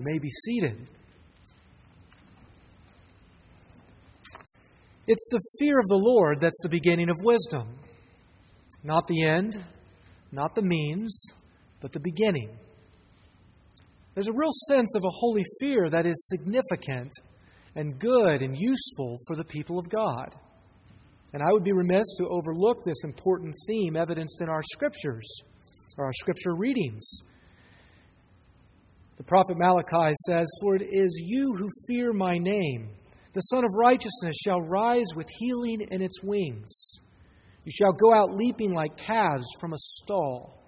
You may be seated. It's the fear of the Lord that's the beginning of wisdom. Not the end, not the means, but the beginning. There's a real sense of a holy fear that is significant and good and useful for the people of God. And I would be remiss to overlook this important theme evidenced in our scriptures, or our scripture readings. The prophet Malachi says, For it is you who fear my name. The Sun of Righteousness shall rise with healing in its wings. You shall go out leaping like calves from a stall.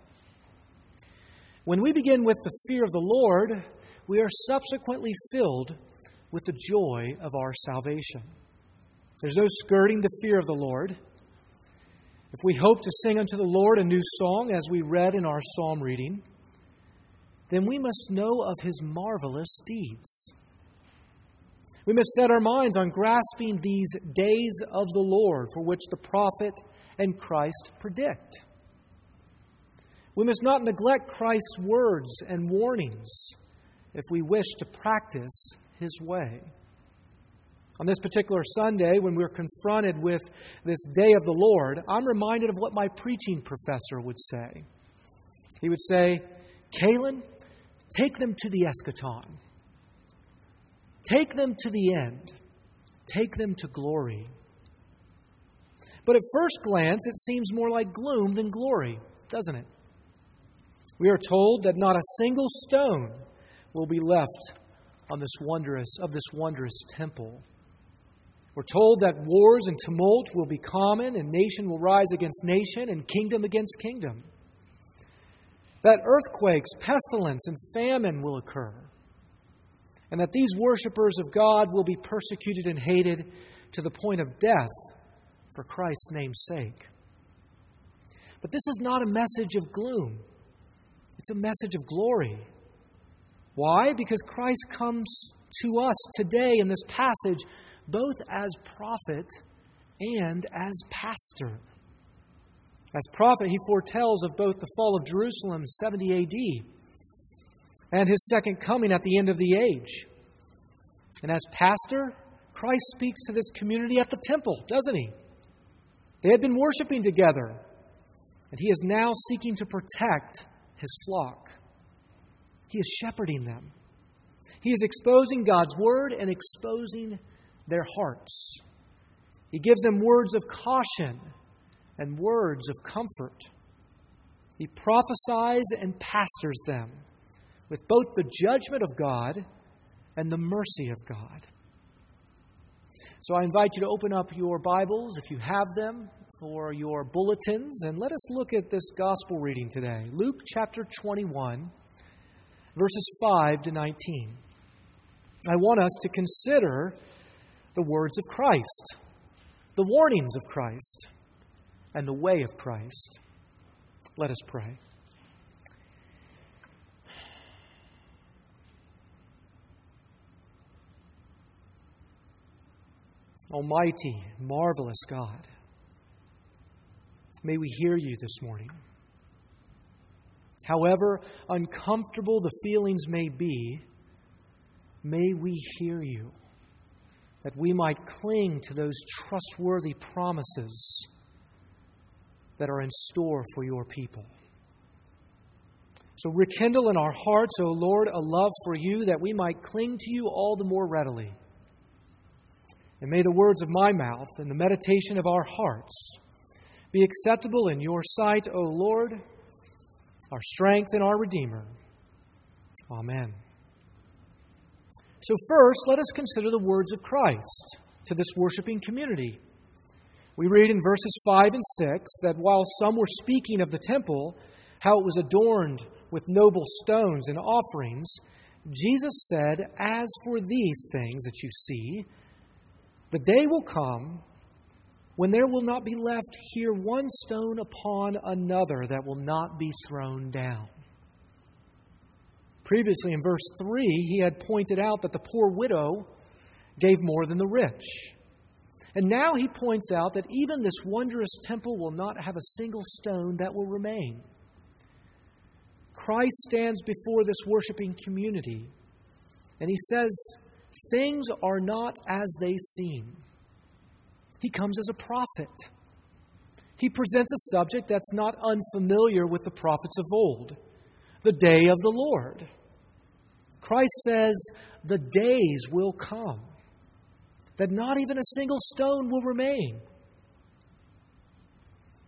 When we begin with the fear of the Lord, we are subsequently filled with the joy of our salvation. There's no skirting the fear of the Lord. If we hope to sing unto the Lord a new song, as we read in our psalm reading, then we must know of his marvelous deeds. We must set our minds on grasping these days of the Lord for which the prophet and Christ predict. We must not neglect Christ's words and warnings if we wish to practice his way. On this particular Sunday, when we're confronted with this day of the Lord, I'm reminded of what my preaching professor would say. He would say, Kalen, take them to the eschaton. Take them to the end. Take them to glory. But at first glance, it seems more like gloom than glory, doesn't it? We are told that not a single stone will be left on this wondrous of this wondrous temple. We're told that wars and tumult will be common, and nation will rise against nation, and kingdom against kingdom. That earthquakes, pestilence, and famine will occur. And that these worshippers of God will be persecuted and hated to the point of death for Christ's name's sake. But this is not a message of gloom, it's a message of glory. Why? Because Christ comes to us today in this passage both as prophet and as pastor. As prophet, he foretells of both the fall of Jerusalem 70 AD and his second coming at the end of the age. And as pastor, Christ speaks to this community at the temple, doesn't he? They had been worshiping together, and he is now seeking to protect his flock. He is shepherding them. He is exposing God's word and exposing their hearts. He gives them words of caution and words of comfort. He prophesies and pastors them with both the judgment of God and the mercy of God. So I invite you to open up your Bibles, if you have them, or your bulletins, and let us look at this gospel reading today. Luke chapter 21, verses 5 to 19. I want us to consider the words of Christ, the warnings of Christ, and the way of Christ. Let us pray. Almighty, marvelous God, may we hear you this morning. However uncomfortable the feelings may be, may we hear you that we might cling to those trustworthy promises that are in store for your people. So rekindle in our hearts, O Lord, a love for you that we might cling to you all the more readily. And may the words of my mouth and the meditation of our hearts be acceptable in your sight, O Lord, our strength and our Redeemer. Amen. So, first, let us consider the words of Christ to this worshiping community. We read in verses 5 and 6 that while some were speaking of the temple, how it was adorned with noble stones and offerings, Jesus said, As for these things that you see, the day will come when there will not be left here one stone upon another that will not be thrown down. Previously, in verse 3, he had pointed out that the poor widow gave more than the rich. And now he points out that even this wondrous temple will not have a single stone that will remain. Christ stands before this worshiping community, And he says, Things are not as they seem. He comes as a prophet. He presents a subject that's not unfamiliar with the prophets of old the day of the Lord. Christ says, The days will come, that not even a single stone will remain.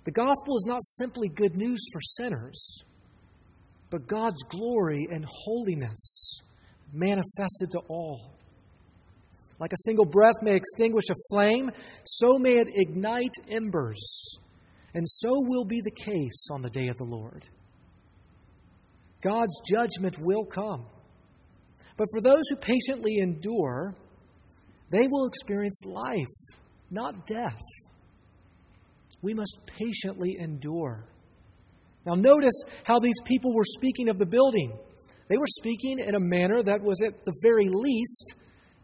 The gospel is not simply good news for sinners, but God's glory and holiness manifested to all. Like a single breath may extinguish a flame, so may it ignite embers. And so will be the case on the day of the Lord. God's judgment will come. But for those who patiently endure, they will experience life, not death. We must patiently endure. Now, notice how these people were speaking of the building. They were speaking in a manner that was, at the very least,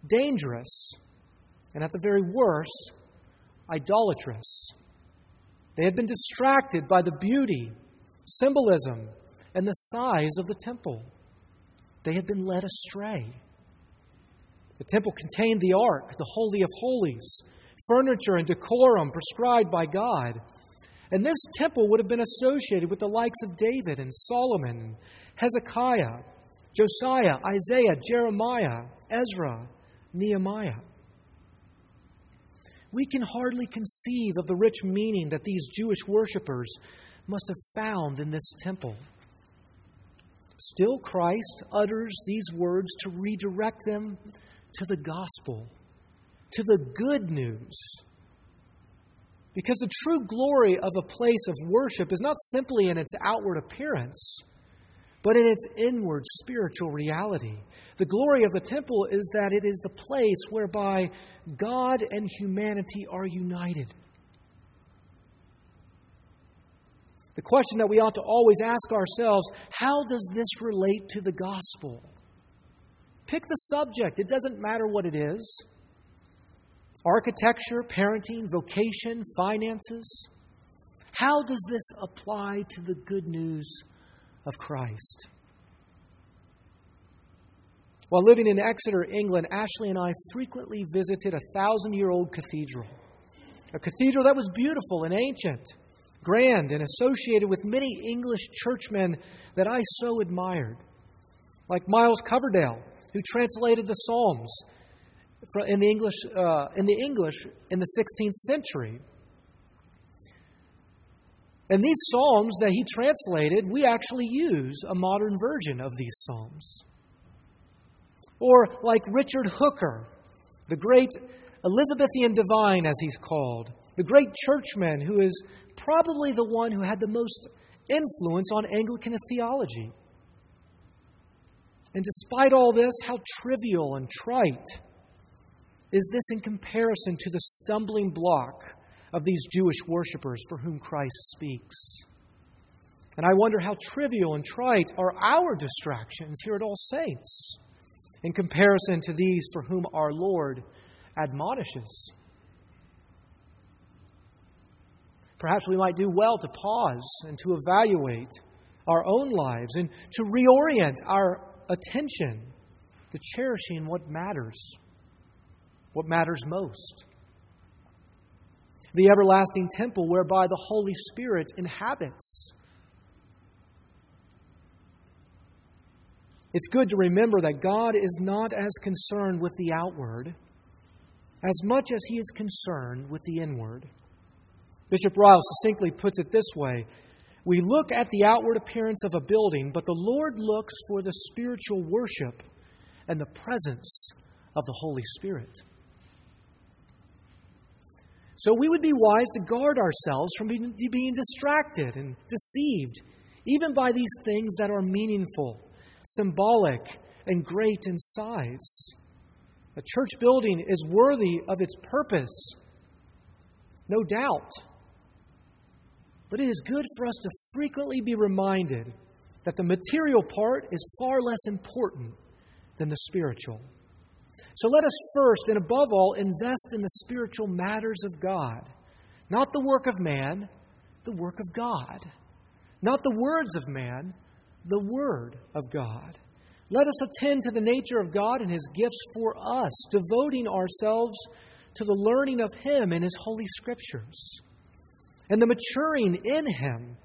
dangerous, and at the very worst, idolatrous. They had been distracted by the beauty, symbolism, and the size of the temple. They had been led astray. The temple contained the ark, the Holy of Holies, furniture and decorum prescribed by God. And this temple would have been associated with the likes of David and Solomon, Hezekiah, Josiah, Isaiah, Jeremiah, Ezra, Nehemiah. We can hardly conceive of the rich meaning that these Jewish worshippers must have found in this temple. Still, Christ utters these words to redirect them to the gospel to the good news. Because the true glory of a place of worship is not simply in its outward appearance, but in its inward spiritual reality. The glory of the temple is that it is the place whereby God and humanity are united. The question that we ought to always ask ourselves how does this relate to the gospel? Pick the subject, it doesn't matter what it is architecture, parenting, vocation, finances. How does this apply to the good news of Christ? While living in Exeter, England, Ashley and I frequently visited a thousand year old cathedral. A cathedral that was beautiful and ancient, grand, and associated with many English churchmen that I so admired, like Miles Coverdale, who translated the Psalms in the English, uh, in the English in the 16th century. And these psalms that he translated, we actually use a modern version of these psalms. Or like Richard Hooker, the great Elizabethan divine, as he's called, the great churchman who is probably the one who had the most influence on Anglican theology. And despite all this, how trivial and trite is this in comparison to the stumbling block of these Jewish worshippers for whom Christ speaks? And I wonder how trivial and trite are our distractions here at All Saints in comparison to these for whom our Lord admonishes. Perhaps we might do well to pause and to evaluate our own lives and to reorient our attention to cherishing what matters what matters most. The everlasting temple whereby the Holy Spirit inhabits. It's good to remember that God is not as concerned with the outward as much as he is concerned with the inward. Bishop Ryle succinctly puts it this way We look at the outward appearance of a building, but the Lord looks for the spiritual worship and the presence of the Holy Spirit. So we would be wise to guard ourselves from being, distracted and deceived, even by these things that are meaningful, symbolic, and great in size. A church building is worthy of its purpose, no doubt. But it is good for us to frequently be reminded that the material part is far less important than the spiritual. So let us first and above all invest in the spiritual matters of God, not the work of man, the work of God, not the words of man, the Word of God. Let us attend to the nature of God and His gifts for us, devoting ourselves to the learning of Him and His holy scriptures, and the maturing in Him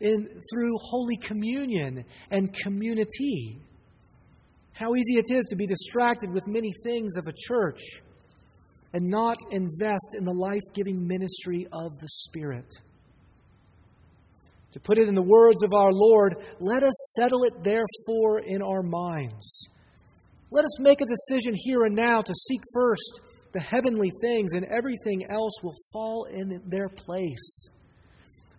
in, through Holy Communion and community. How easy it is to be distracted with many things of a church and not invest in the life giving ministry of the Spirit. To put it in the words of our Lord, let us settle it therefore in our minds. Let us make a decision here and now to seek first the heavenly things, and everything else will fall in their place.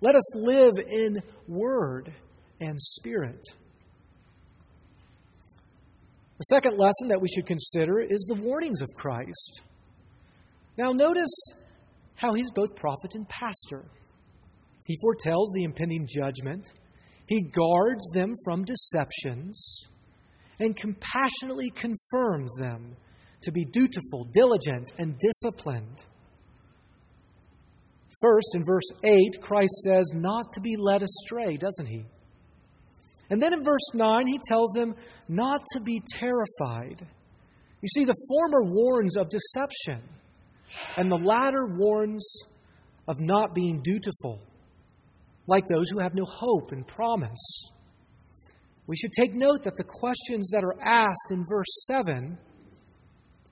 Let us live in word and spirit. The second lesson that we should consider is the warnings of Christ. Now, notice how he's both prophet and pastor. He foretells the impending judgment, he guards them from deceptions, and compassionately confirms them to be dutiful, diligent, and disciplined. First, in verse 8, Christ says not to be led astray, doesn't he? And then in verse 9, he tells them not to be terrified. You see, the former warns of deception, and the latter warns of not being dutiful, like those who have no hope and promise. We should take note that the questions that are asked in verse 7,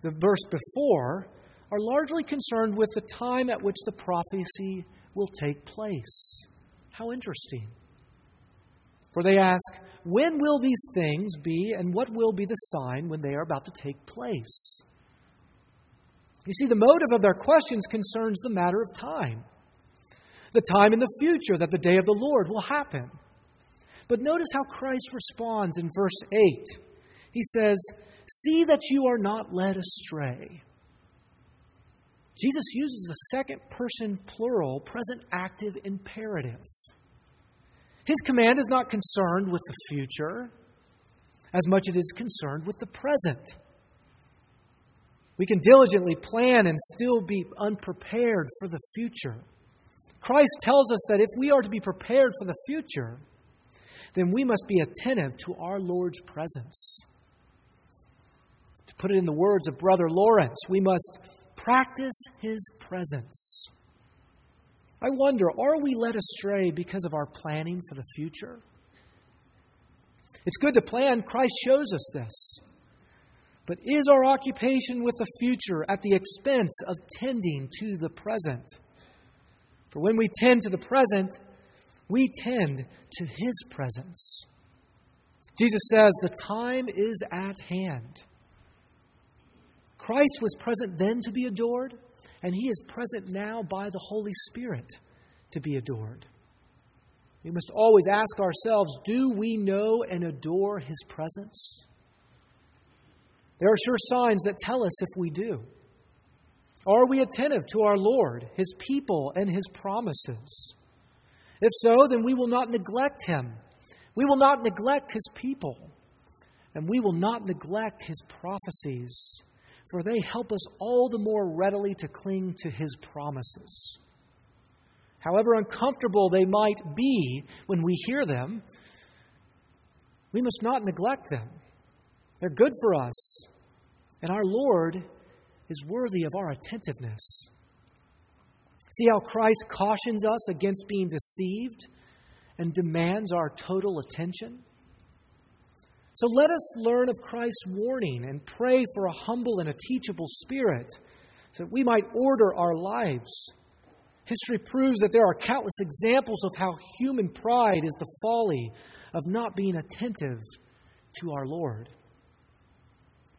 the verse before, are largely concerned with the time at which the prophecy will take place. How interesting. For they ask, When will these things be, and what will be the sign when they are about to take place? You see, the motive of their questions concerns the matter of time, the time in the future that the day of the Lord will happen. But notice how Christ responds in verse 8. He says, See that you are not led astray. Jesus uses the second person plural, present active imperative. His command is not concerned with the future as much as it is concerned with the present. We can diligently plan and still be unprepared for the future. Christ tells us that if we are to be prepared for the future, then we must be attentive to our Lord's presence. Put it in the words of Brother Lawrence, we must practice his presence. I wonder, are we led astray because of our planning for the future? It's good to plan, Christ shows us this. But is our occupation with the future at the expense of tending to the present? For when we tend to the present, we tend to His presence. Jesus says, The time is at hand. Christ was present then to be adored, and he is present now by the Holy Spirit to be adored. We must always ask ourselves do we know and adore his presence? There are sure signs that tell us if we do. Are we attentive to our Lord, his people, and his promises? If so, then we will not neglect him. We will not neglect his people. And we will not neglect his prophecies for they help us all the more readily to cling to his promises. However uncomfortable they might be when we hear them, we must not neglect them. They're good for us, and our Lord is worthy of our attentiveness. See how Christ cautions us against being deceived and demands our total attention? So let us learn of Christ's warning and pray for a humble and a teachable spirit so that we might order our lives. History proves that there are countless examples of how human pride is the folly of not being attentive to our Lord.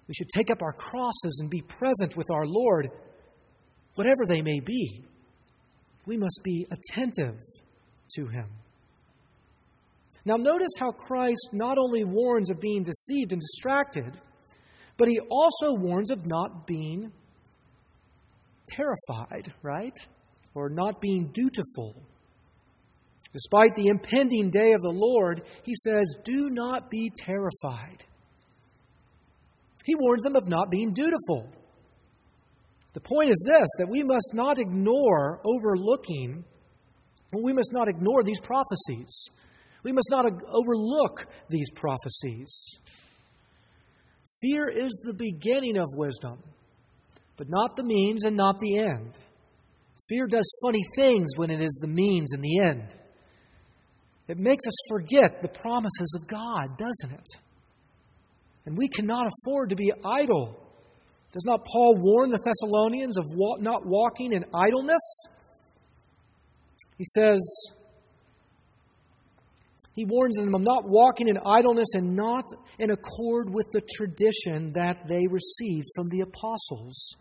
We should take up our crosses and be present with our Lord, whatever they may be. We must be attentive to Him. Now, notice how Christ not only warns of being deceived and distracted, but he also warns of not being terrified, right? Or not being dutiful. Despite the impending day of the Lord, he says, Do not be terrified. He warns them of not being dutiful. The point is this that we must not ignore overlooking, we must not ignore these prophecies. We must not overlook these prophecies. Fear is the beginning of wisdom, but not the means and not the end. Fear does funny things when it is the means and the end. It makes us forget the promises of God, doesn't it? And we cannot afford to be idle. Does not Paul warn the Thessalonians of not walking in idleness? He says, he warns them of not walking in idleness and not in accord with the tradition that they received from the apostles.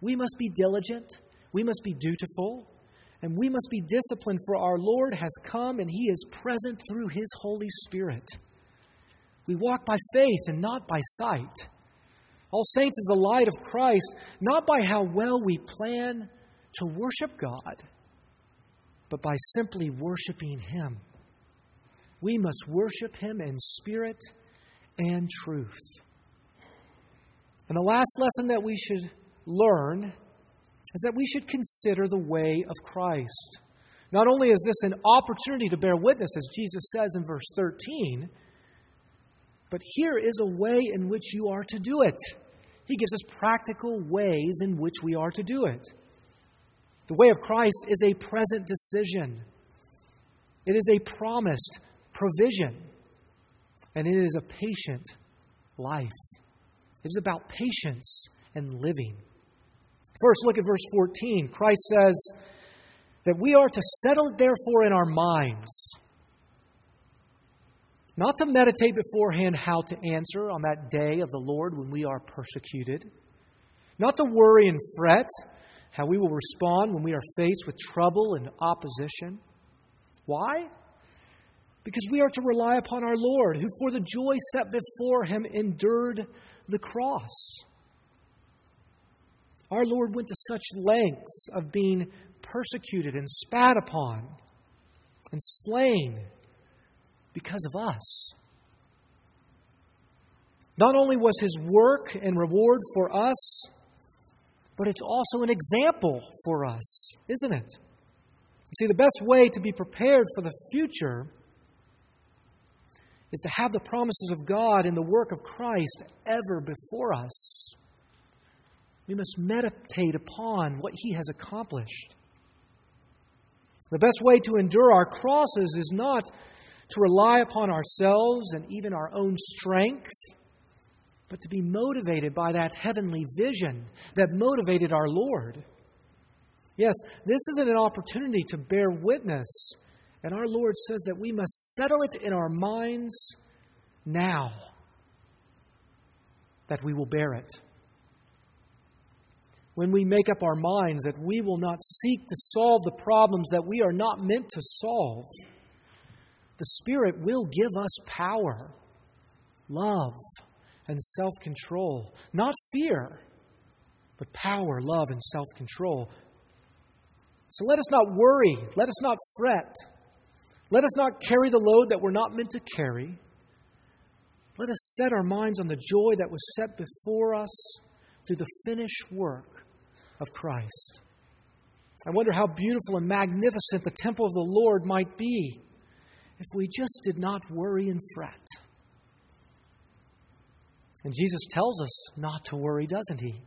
We must be diligent we must be dutiful and we must be disciplined, for our Lord has come and He is present through His Holy Spirit. We walk by faith and not by sight. All Saints is the light of Christ, not by how well we plan to worship God, but by simply worshiping Him. We must worship Him in spirit and truth. And the last lesson that we should learn is that we should consider the way of Christ. Not only is this an opportunity to bear witness, as Jesus says in verse 13, but here is a way in which you are to do it. He gives us practical ways in which we are to do it. The way of Christ is a present decision, it is a promised provision, and it is a patient life. It is about patience and living. First, look at verse 14. Christ says that we are to settle therefore in our minds. Not to meditate beforehand how to answer on that day of the Lord when we are persecuted. Not to worry and fret how we will respond when we are faced with trouble and opposition. Why? Because we are to rely upon our Lord, who for the joy set before him endured the cross our Lord went to such lengths of being persecuted and spat upon and slain because of us. Not only was his work and reward for us, but it's also an example for us, isn't it? You see, the best way to be prepared for the future is to have the promises of God and the work of Christ ever before us. We must meditate upon what He has accomplished. The best way to endure our crosses is not to rely upon ourselves and even our own strength, but to be motivated by that heavenly vision that motivated our Lord. Yes, this is an opportunity to bear witness, and our Lord says that we must settle it in our minds now that we will bear it when we make up our minds that we will not seek to solve the problems that we are not meant to solve, the Spirit will give us power, love, and self control. Not fear, but power, love, and self control. So let us not worry. Let us not fret. Let us not carry the load that we're not meant to carry. Let us set our minds on the joy that was set before us through the finished work of Christ. I wonder how beautiful and magnificent the temple of the Lord might be if we just did not worry and fret. And Jesus tells us not to worry, doesn't he?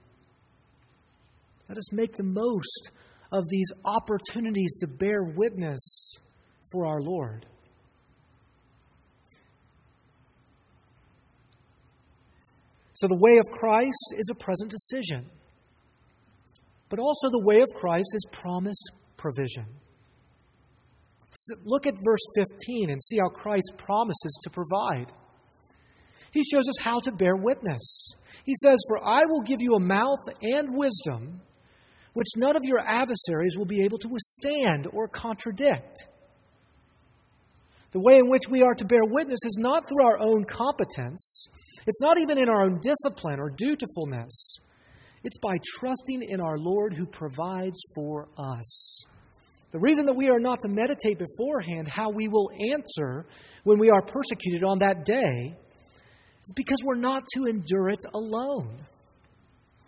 Let us make the most of these opportunities to bear witness for our Lord. So, the way of Christ is a present decision but also the way of Christ is promised provision. So look at verse 15 and see how Christ promises to provide. He shows us how to bear witness. He says, For I will give you a mouth and wisdom which none of your adversaries will be able to withstand or contradict. The way in which we are to bear witness is not through our own competence, it's not even in our own discipline or dutifulness. It's by trusting in our Lord who provides for us. The reason that we are not to meditate beforehand how we will answer when we are persecuted on that day is because we're not to endure it alone.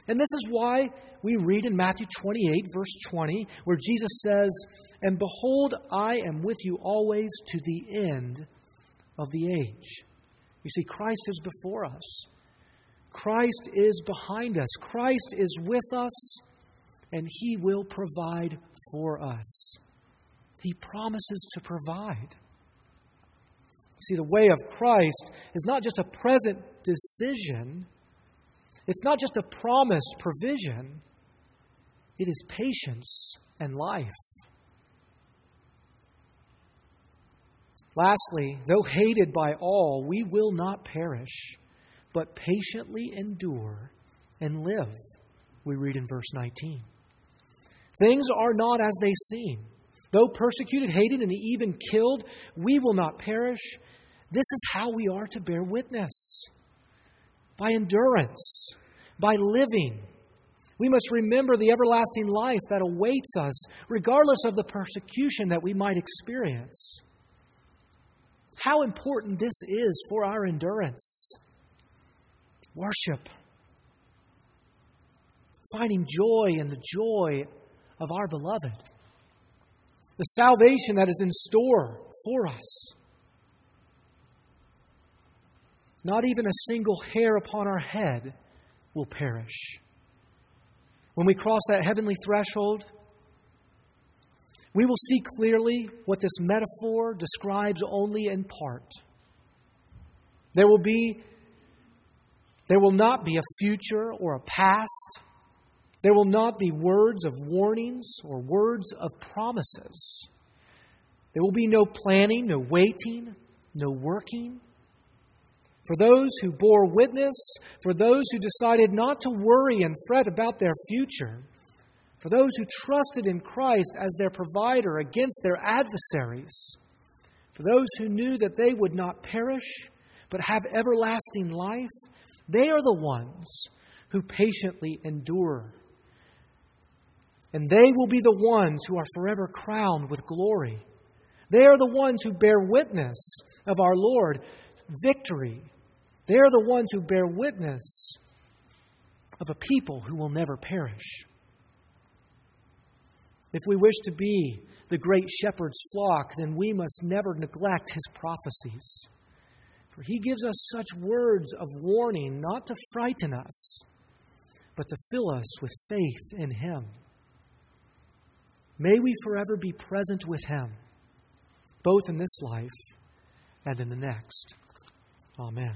And this is why we read in Matthew 28, verse 20, where Jesus says, And behold, I am with you always to the end of the age. You see, Christ is before us. Christ is behind us, Christ is with us, and He will provide for us. He promises to provide. See, the way of Christ is not just a present decision, it's not just a promised provision, it is patience and life. Lastly, though hated by all, we will not perish, but patiently endure and live, we read in verse 19. Things are not as they seem. Though persecuted, hated, and even killed, we will not perish. This is how we are to bear witness by endurance, by living. We must remember the everlasting life that awaits us, regardless of the persecution that we might experience. How important this is for our endurance. Worship. Finding joy in the joy of our beloved. The salvation that is in store for us. Not even a single hair upon our head will perish. When we cross that heavenly threshold, we will see clearly what this metaphor describes only in part. There will be there will not be a future or a past. There will not be words of warnings or words of promises. There will be no planning, no waiting, no working. For those who bore witness, for those who decided not to worry and fret about their future, for those who trusted in Christ as their provider against their adversaries, for those who knew that they would not perish but have everlasting life, they are the ones who patiently endure. And they will be the ones who are forever crowned with glory. They are the ones who bear witness of our Lord victory. They are the ones who bear witness of a people who will never perish. If we wish to be the great shepherd's flock, then we must never neglect his prophecies. For he gives us such words of warning not to frighten us, but to fill us with faith in him. May we forever be present with him, both in this life and in the next. Amen.